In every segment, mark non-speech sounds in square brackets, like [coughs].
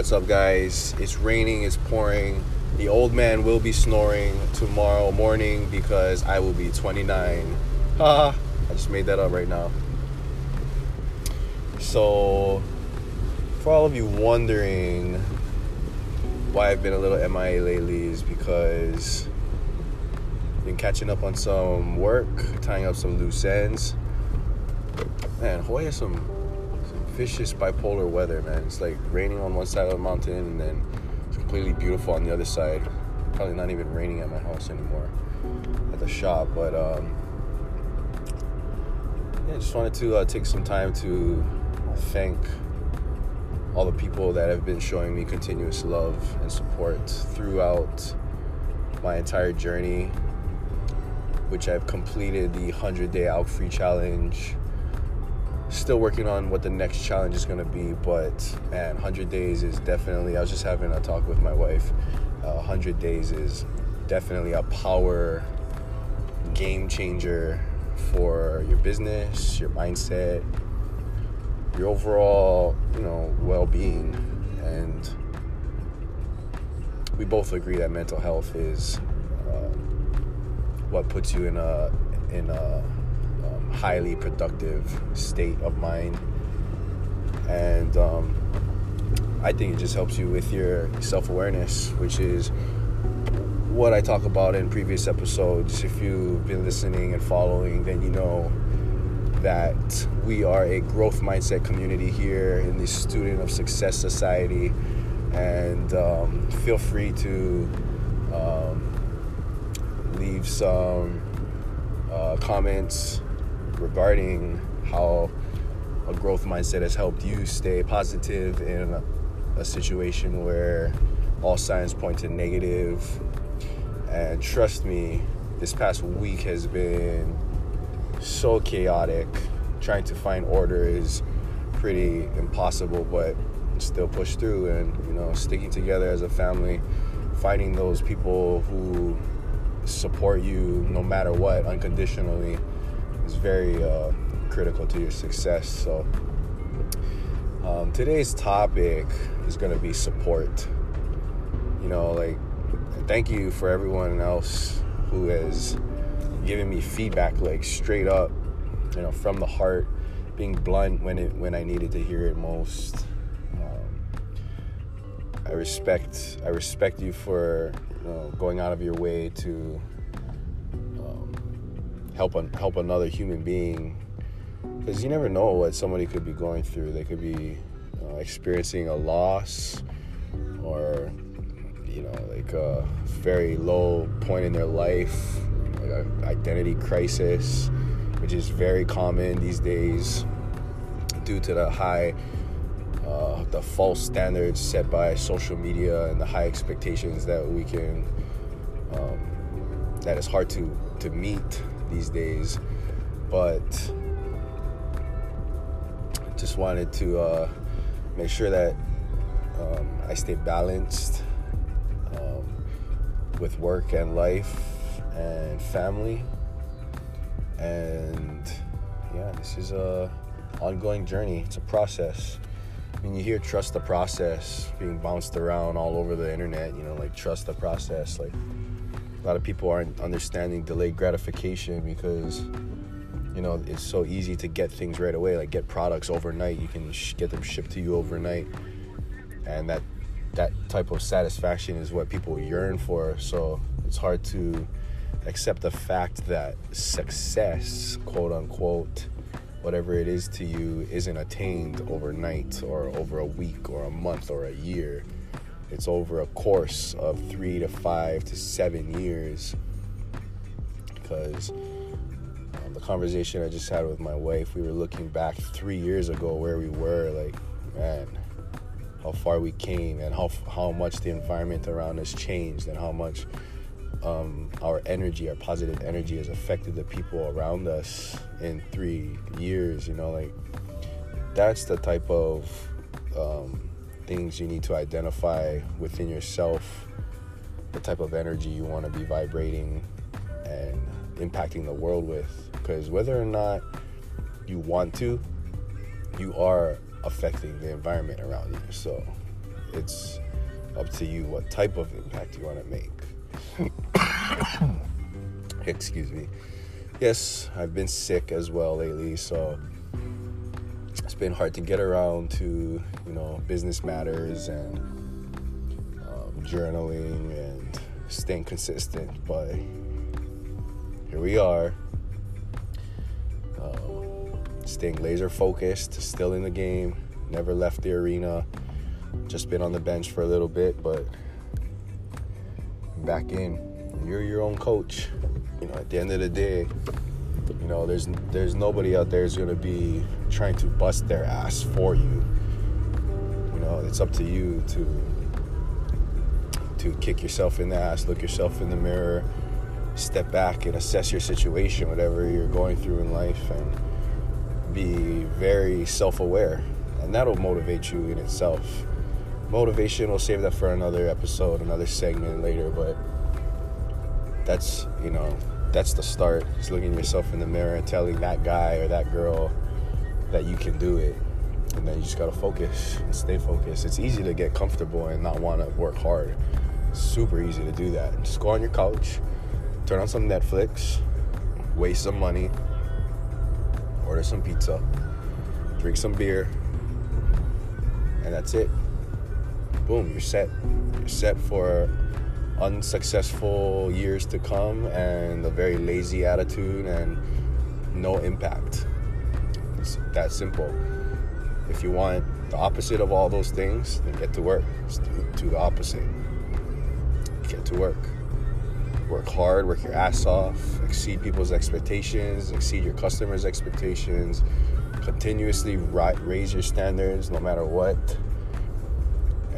what's up, guys? It's raining, it's pouring. The old man will be snoring tomorrow morning because I will be 29. Haha, I just made that up right now. So, for all of you wondering why I've been a little MIA lately, is because I've been catching up on some work, tying up some loose ends. Man, has some vicious bipolar weather, man. It's like raining on one side of the mountain and then it's completely beautiful on the other side. Probably not even raining at my house anymore at the shop, but um, yeah, just wanted to uh, take some time to thank all the people that have been showing me continuous love and support throughout my entire journey, which I've completed the 100 day out free challenge still working on what the next challenge is going to be but man 100 days is definitely i was just having a talk with my wife. Uh, 100 days is definitely a power game changer for your business your mindset your overall you know well-being. And we both agree that mental health is uh, what puts you in a in a highly productive state of mind. And um, I think it just helps you with your self awareness, which is what I talk about in previous episodes. If you've been listening and following, then you know that we are a growth mindset community here in the Student of Success Society. And um, feel free to um, leave some uh, comments regarding how a growth mindset has helped you stay positive in a, a situation where all signs point to negative. And trust me, this past week has been so chaotic. Trying to find order is pretty impossible, but still push through and you know sticking together as a family, finding those people who support you no matter what unconditionally is very uh, critical to your success. So, um, today's topic is going to be support. You know, like, thank you for everyone else who has given me feedback, like, straight up, you know, from the heart, being blunt when it when I needed to hear it most. Um, I respect I respect you for you know, going out of your way to help an, help another human being because you never know what somebody could be going through. They could be uh, experiencing a loss or you know like a very low point in their life, like an identity crisis, which is very common these days due to the high. Uh, the false standards set by social media and the high expectations that we can um, that is hard to to meet these days. But just wanted to uh, make sure that um, I stay balanced um, with work and life and family. And yeah, this is a ongoing journey. It's a process. I mean, you hear trust the process being bounced around all over the internet, you know, like trust the process. Like, a lot of people aren't understanding delayed gratification because you know it's so easy to get things right away like get products overnight. You can sh- get them shipped to you overnight. And that that type of satisfaction is what people yearn for. So it's hard to accept the fact that success quote unquote whatever it is to you isn't attained overnight or over a week or a month or a year it's over a course of three to five to seven years. Because um, the conversation I just had with my wife, we were looking back three years ago where we were. Like, man, how far we came and how how much the environment around us changed and how much um, our energy, our positive energy, has affected the people around us in three years. You know, like that's the type of things you need to identify within yourself the type of energy you want to be vibrating and impacting the world with. Because whether or not you want to, you are affecting the environment around you. So it's up to you what type of impact you want to make. [coughs] Excuse me. Yes, I've been sick as well lately, so been hard to get around to, you know, business matters and um, journaling and staying consistent. But here we are, um, staying laser focused, still in the game, never left the arena. Just been on the bench for a little bit, but back in. You're your own coach. You know, at the end of the day, you know, there's there's nobody out there who's gonna be trying to bust their ass for you. You know, it's up to you to to kick yourself in the ass, look yourself in the mirror, step back and assess your situation, whatever you're going through in life, and be very self-aware, and that'll motivate you in itself. Motivation, we'll save that for another episode, another segment later, but that's you know that's the start. Just looking yourself in the mirror and telling that guy or that girl that you can do it. And then you just gotta focus and stay focused. It's easy to get comfortable and not wanna work hard. It's super easy to do that. Just go on your couch, turn on some Netflix, waste some money, order some pizza, drink some beer, and that's it. Boom, you're set. You're set for unsuccessful years to come and a very lazy attitude and no impact. It's that simple. If you want the opposite of all those things, then get to work. Do the opposite. Get to work. Work hard, work your ass off, exceed people's expectations, exceed your customers' expectations, continuously raise your standards no matter what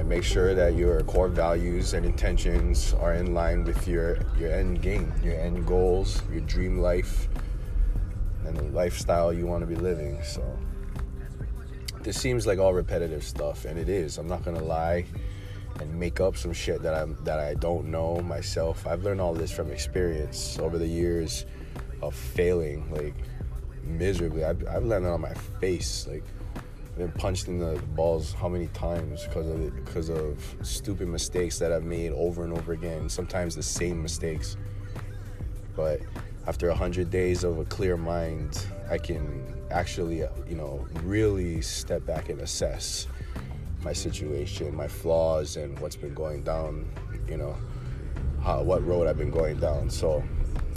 and make sure that your core values and intentions are in line with your your end game, your end goals, your dream life, and the lifestyle you want to be living. So this seems like all repetitive stuff, and it is. I'm not gonna lie and make up some shit that I'm that I don't know myself. I've learned all this from experience over the years of failing, like miserably. I've, I've landed on my face, like been punched in the balls how many times because of it, because of stupid mistakes that I've made over and over again. Sometimes the same mistakes. But after a hundred days of a clear mind, I can actually, you know, really step back and assess my situation, my flaws, and what's been going down. You know, how, what road I've been going down. So,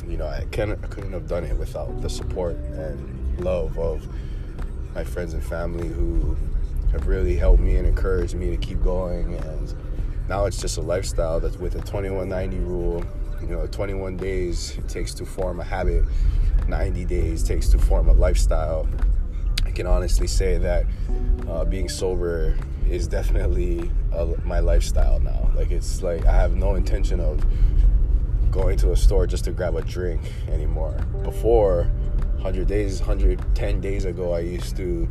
you know, I, can, I couldn't have done it without the support and love of my friends and family who have really helped me and encouraged me to keep going. And now it's just a lifestyle that's with a 2190 rule. You know, 21 days takes to form a habit, 90 days takes to form a lifestyle. I can honestly say that uh, being sober is definitely a, my lifestyle now. Like, it's like I have no intention of going to a store just to grab a drink anymore. Before, 100 days 110 days ago i used to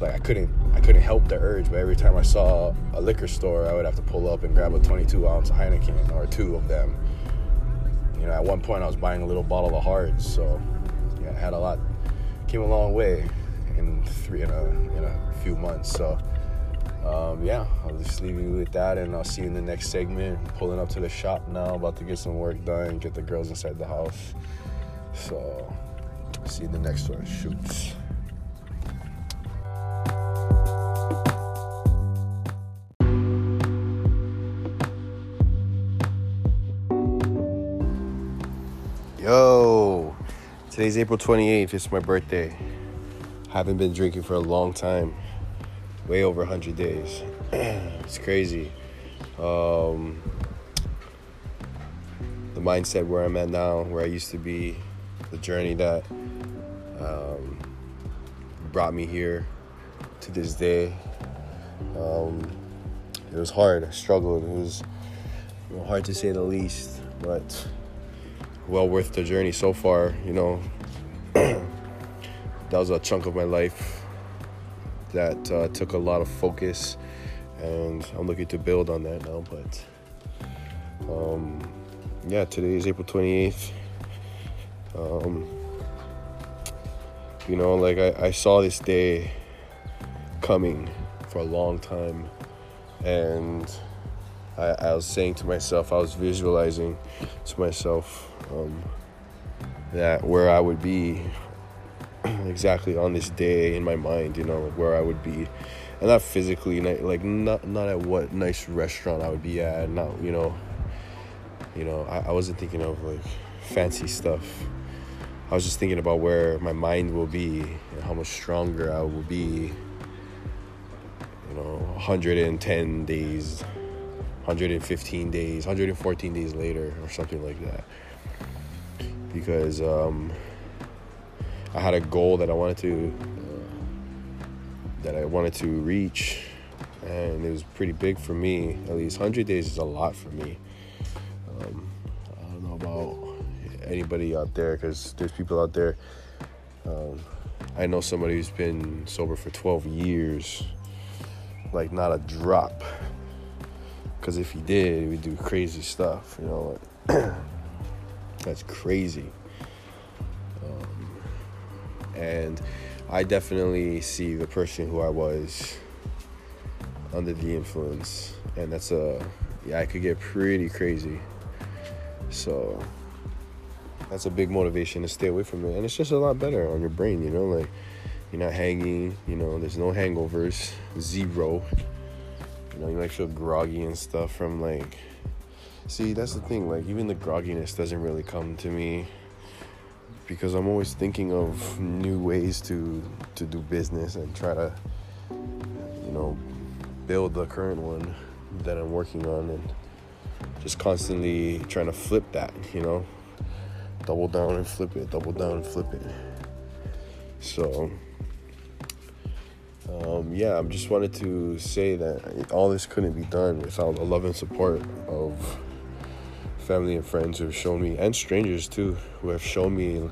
like i couldn't i couldn't help the urge but every time i saw a liquor store i would have to pull up and grab a 22 ounce heineken or two of them you know at one point i was buying a little bottle of hards so yeah i had a lot came a long way in three in a in a few months so um, yeah, I'll just leave you with that, and I'll see you in the next segment. Pulling up to the shop now, about to get some work done, get the girls inside the house. So See the next one. Shoots. Yo, today's April 28th. It's my birthday. Haven't been drinking for a long time, way over 100 days. [clears throat] it's crazy. Um, the mindset where I'm at now, where I used to be, the journey that um, brought me here to this day. Um, it was hard. I struggled. It was hard to say the least, but well worth the journey so far. You know, [clears throat] that was a chunk of my life that uh, took a lot of focus, and I'm looking to build on that now. But um, yeah, today is April 28th. Um, you know, like I, I saw this day coming for a long time. and I, I, was saying to myself, I was visualizing to myself um, that where I would be [clears throat] exactly on this day in my mind, you know, like where I would be, and not physically, like not not at what nice restaurant I would be at, not you know, you know, I, I wasn't thinking of like fancy stuff. I was just thinking about where my mind will be and how much stronger I will be. You know, 110 days, 115 days, 114 days later, or something like that. Because um, I had a goal that I wanted to uh, that I wanted to reach, and it was pretty big for me. At least 100 days is a lot for me. Um, I don't know about anybody out there because there's people out there. Um, I know somebody who's been sober for 12 years, like not a drop. Because if he did, he would do crazy stuff, you know. [clears throat] that's crazy. And I definitely see the person who I was under the influence. And that's a, yeah, I could get pretty crazy. So that's a big motivation to stay away from it. And it's just a lot better on your brain, you know, like you're not hanging, you know, there's no hangovers, zero. You know, you might feel groggy and stuff from like, see, that's the thing, like even the grogginess doesn't really come to me because I'm always thinking of new ways to to do business and try to you know build the current one that I'm working on and just constantly trying to flip that, you know. Double down and flip it, double down and flip it. So um, yeah, I just wanted to say that all this couldn't be done without the love and support of family and friends who have shown me, and strangers too, who have shown me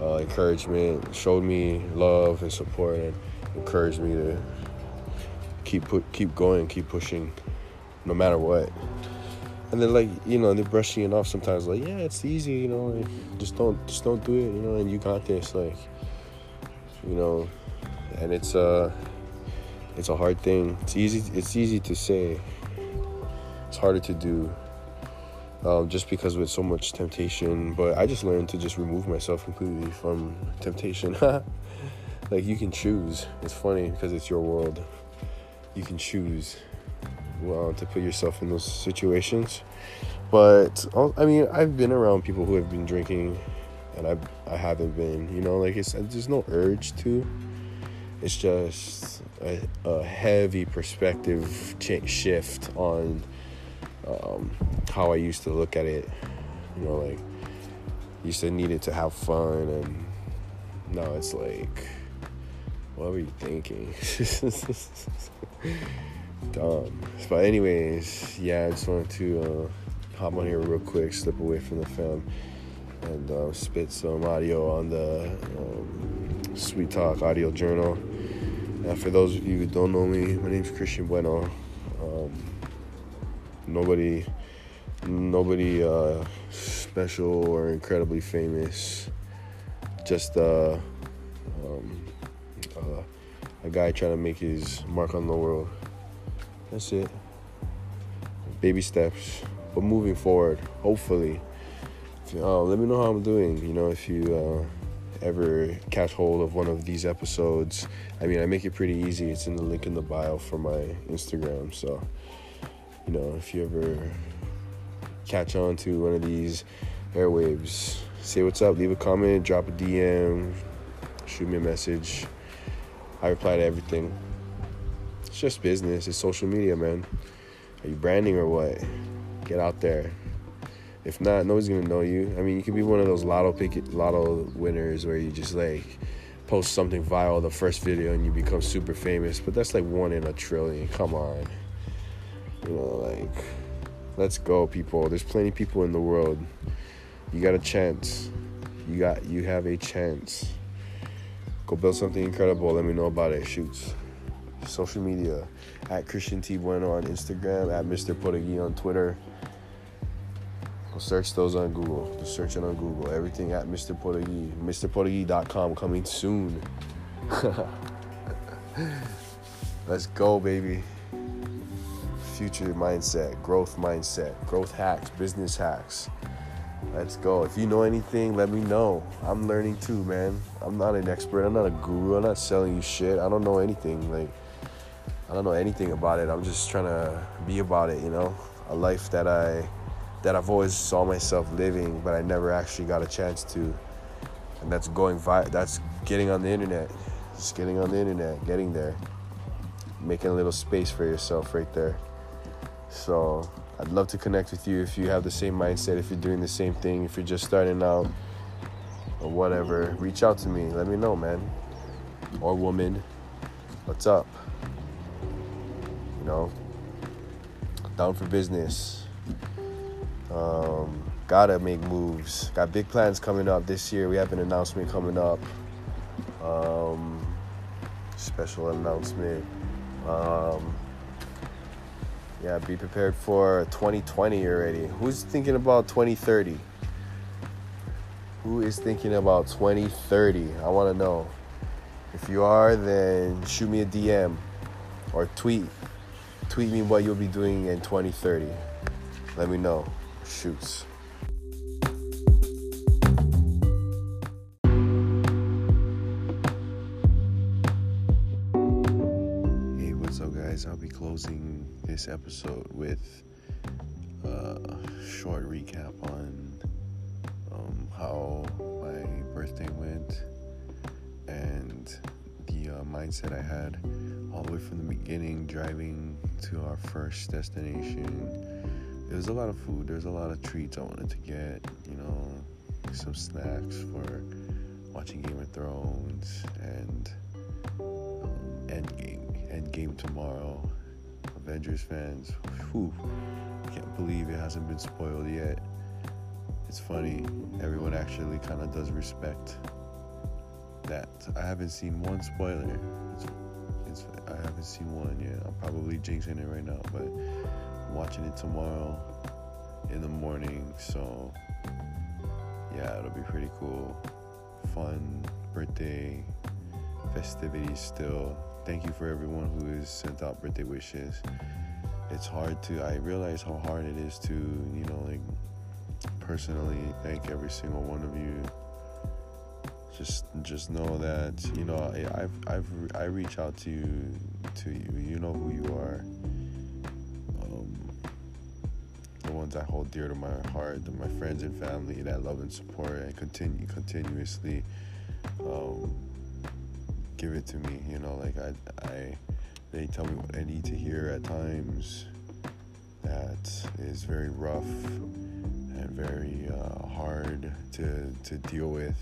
uh, encouragement, showed me love and support, and encouraged me to keep put, keep going, keep pushing, no matter what. And then like you know they're brushing it off sometimes like yeah it's easy you know like, just don't just don't do it you know and you got this like you know and it's uh it's a hard thing it's easy it's easy to say it's harder to do um, just because with so much temptation. But I just learned to just remove myself completely from temptation. [laughs] like you can choose. It's funny because it's your world. You can choose to put yourself in those situations. But I mean, I've been around people who have been drinking, and I I haven't been. You know, like it's there's no urge to. It's just a, a heavy perspective shift on um, how I used to look at it. You know, like used to need it to have fun, and now it's like, what were you thinking? [laughs] [laughs] Dumb. But anyways, yeah, I just wanted to uh, hop on here real quick, slip away from the film, and uh, spit some audio on the um, Sweet Talk Audio Journal. And for those of you who don't know me, my name is Christian Bueno. Um, nobody nobody uh, special or incredibly famous just uh, um, uh, a guy trying to make his mark on the world that's it. Baby steps. But moving forward hopefully uh, let me know how i'm doing you know if you uh, ever catch hold of one of these episodes. I mean i make it pretty easy. It's in the link in the bio for my instagram. So you know, if you ever catch on to one of these airwaves, say what's up, leave a comment, drop a DM, shoot me a message. I reply to everything. It's just business, it's social media, man. Are you branding or what? Get out there. If not, nobody's gonna know you. I mean, you could be one of those lotto pick lotto winners where you just like post something viral the first video and you become super famous, but that's like one in a trillion. Come on. You know, like, let's go, people. There's plenty of people in the world. You got a chance. You got, you have a chance. Go build something incredible. Let me know about it. Shoots. Social media at Christian T Bueno on Instagram, at Mr. Portuguese on Twitter. Go search those on Google. Just search it on Google. Everything at Mr. Portuguese. MrPortuguese.com coming soon. [laughs] Let's go, baby. future mindset, growth mindset, growth hacks, business hacks. Let's go. If you know anything, let me know. I'm learning too, man. I'm not an expert. I'm not a guru. I'm not selling you shit. I don't know anything. Like, I don't know anything about it. I'm just trying to be about it, you know? A life that I that I've always saw myself living, but I never actually got a chance to. And that's going vi- that's getting on the internet. Just getting on the internet, getting there. Making a little space for yourself right there. So, I'd love to connect with you if you have the same mindset, if you're doing the same thing, if you're just starting out or whatever. Reach out to me. Let me know, man. Or woman. What's up? You know? Down for business. Um, gotta make moves. Got big plans coming up this year. We have an announcement coming up. Um, special announcement. Um, yeah, be prepared for 2020 already. Who's thinking about 2030? Who is thinking about 2030? I want to know. If you are, then shoot me a DM or tweet. Tweet me what you'll be doing in 2030. Let me know. Shoots. Hey, what's up, guys? I'll be closing this episode with a short recap on um, how my birthday went and the uh, mindset I had all the way from the beginning, driving to our first destination. There was a lot of food, there's a lot of treats I wanted to get, you know, some snacks for watching Game of Thrones and um, Endgame. Endgame tomorrow. Avengers fans, whew, can't believe it hasn't been spoiled yet. It's funny, everyone actually kind of does respect that. I haven't seen one spoiler. It's, it's, I haven't seen one yet. I'm probably jinxing it right now, but I'm watching it tomorrow in the morning. So yeah, it'll be pretty cool. Fun birthday festivities still. Thank you for everyone who has sent out birthday wishes. It's hard to I realize how hard it is to, you know, like personally thank every single one of you just just know that you know I, I've I've I reach out to you to you. You know who you are. Um, the ones I hold dear to my heart, my friends and family that love and support and continue continuously um, give it to me. You know, like I I they tell me what I need to hear at times. That is very rough and very uh, hard to to deal with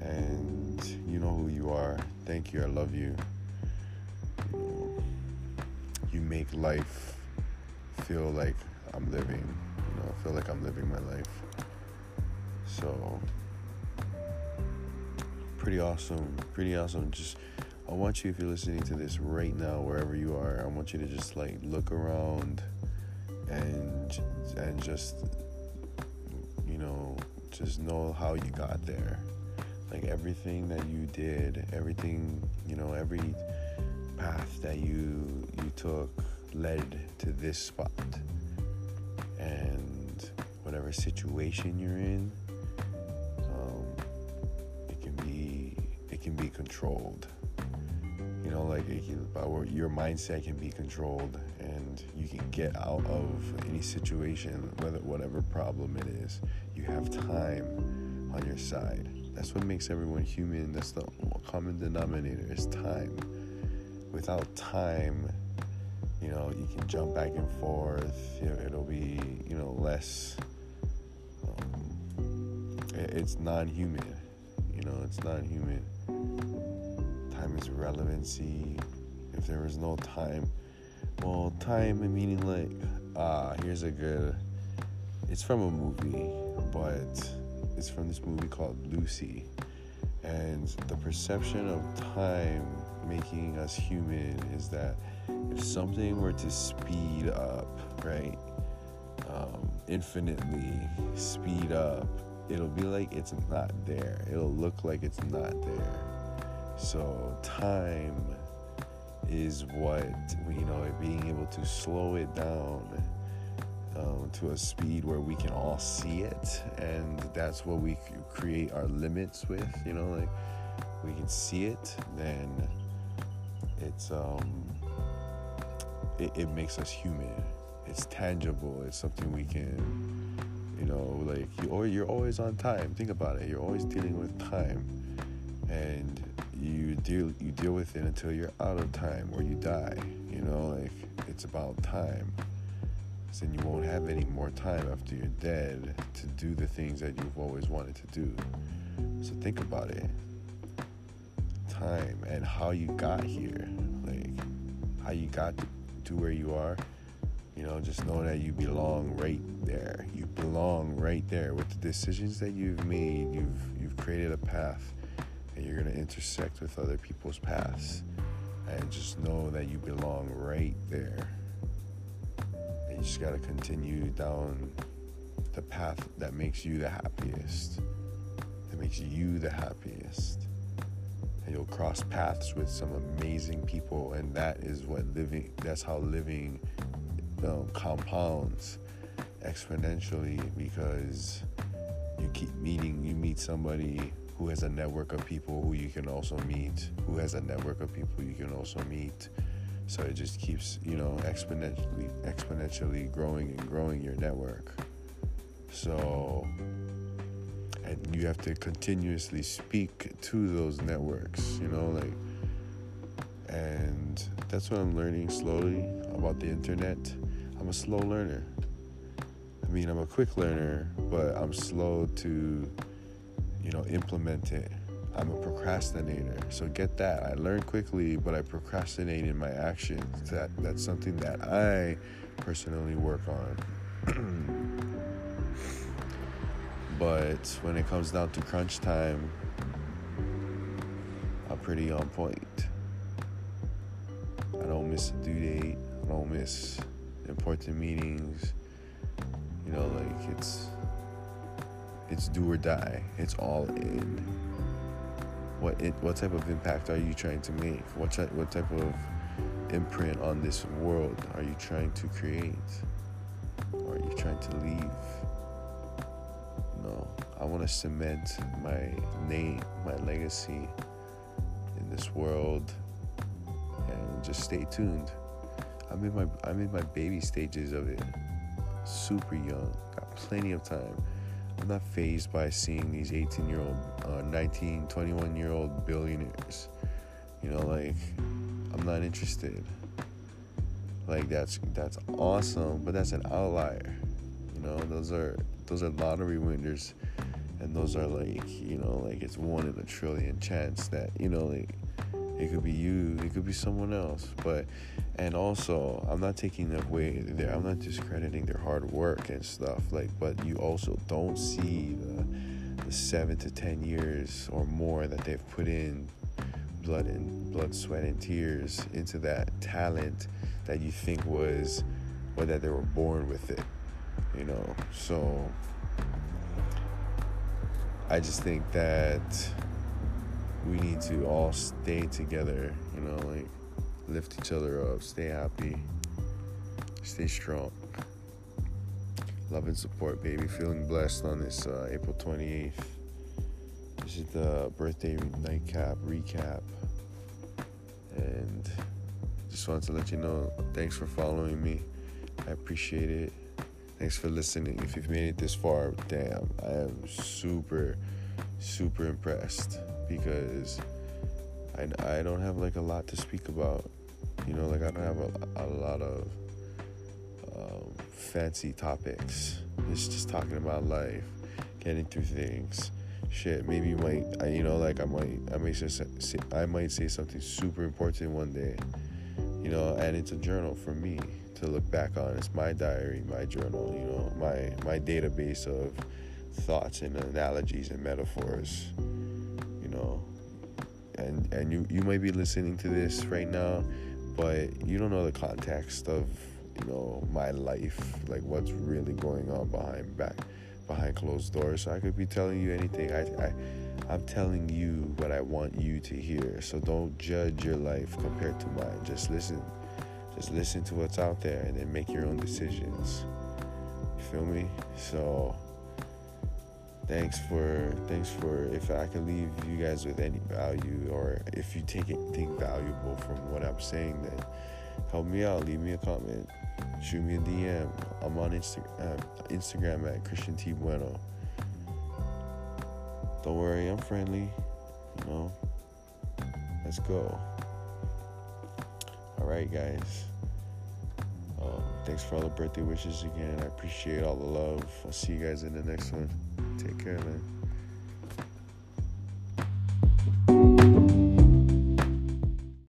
and you know who you are. Thank you. I love you. You make life feel like I'm living. You know, feel like I'm living my life. So pretty awesome. Pretty awesome. Just I want you if you're listening to this right now, wherever you are, I want you to just like look around and and just you know just know how you got there like everything that you did everything you know every path that you you took led to this spot. And whatever situation you're in um, it can be it can be controlled. You know like can, your mindset can be controlled and you can get out of any situation whether whatever problem it is you have time on your side that's what makes everyone human. That's the common denominator is time. Without time, you know, you can jump back and forth. It'll be, you know, less. Um, it's non-human. You know, it's non-human. Time is relevancy. If there was no time, well, time meaning like, ah, here's a good. It's from a movie, but is from this movie called Lucy. And the perception of time making us human is that if something were to speed up, right, um, infinitely speed up, it'll be like it's not there. It'll look like it's not there. So time is what you know being able to slow it down um, to a speed where we can all see it and that's what we create our limits with you know like we can see it then it's um it, it makes us human. It's tangible. It's something we can you know like you you're always on time. Think about it. You're always dealing with time. And you deal you deal with it until you're out of time or you die you know like it's about time then you won't have any more time after you're dead to do the things that you've always wanted to do. So think about it. Time and how you got here. Like how you got to where you are. You know just know that you belong right there. You belong right there. With the decisions that you've made you've you've created a path and you're to intersect with other people's paths. And just know that you belong right there. You just got to continue down the path that makes you the happiest, that makes you the happiest. And you'll cross paths with some amazing people, and that is what living, that's how living um, compounds exponentially because you keep meeting, you meet somebody who has a network of people who you can also meet, who has a network of people you can also meet. So it just keeps, you know, exponentially exponentially growing and growing your network. So and you have to continuously speak to those networks, you know, like and that's what I'm learning slowly about the internet. I'm a slow learner. I mean, I'm a quick learner, but I'm slow to you know, implement it. I'm a procrastinator. So get that. I learn quickly, but I procrastinate in my actions. That that's something that I personally work on. [clears throat] but when it comes down to crunch time, I'm pretty on point. I don't miss a due date. I don't miss important meetings. You know, like it's it's do or die. It's all in. What it, what type of impact are you trying to make? What what type of imprint on this world are you trying to create? Or are you trying to leave? No, I want to cement my name, my legacy in this world, and just stay tuned. I'm in my I'm in my baby stages of it. Super young, got plenty of time I'm not phased by seeing these 18 year old, uh, 19, 21 year old billionaires. You know, like, I'm not interested. Like that's that's awesome, but that's an outlier. You know, those are those are lottery winners, and those are like you know like it's one in a trillion chance that you know like it could be you, it could be someone else. But and also, I'm not taking away there. I'm not discrediting their hard work and stuff. Like, but you also don't see the, the seven to ten years or more that they've put in blood and blood, sweat, and tears into that talent that you think was, or that they were born with it. You know, so I just think that we need to all stay together, you know, like lift each other up, stay happy, stay strong. Love and support, baby. Feeling blessed on this uh, April 28th. This is the birthday nightcap recap. And just wanted to let you know thanks for following me. I appreciate it. Thanks for listening. If you've made it this far, damn, I am super, super impressed because I, I don't have like a lot to speak about. You know, like I don't have a, a lot of um, fancy topics. It's just talking about life, getting through things. Shit, maybe you might, I, you know, like I might, I may say, I might say something super important one day, you know, and it's a journal for me to look back on. It's my diary, my journal, you know, my my database of thoughts and analogies and metaphors You know and and you you might be listening to this right now but you don't know the context of you know my life like what's really going on behind back behind closed doors so i could be telling you anything i i, I'm telling you what I want you to hear. So don't judge your life compared to mine. Just listen. Just listen to what's out there and then make your own decisions. You feel me? So thanks for thanks for if I can leave you guys with any value or if you take anything valuable from what I'm saying then help me out, leave me a comment, shoot me a DM. I'm on Insta- uh, Instagram at Christian T Bueno. Don't worry, I'm friendly. You know, let's go. All right, guys. Um, thanks for all the birthday wishes again. I appreciate all the love. I'll see you guys in the next one. Take care, man.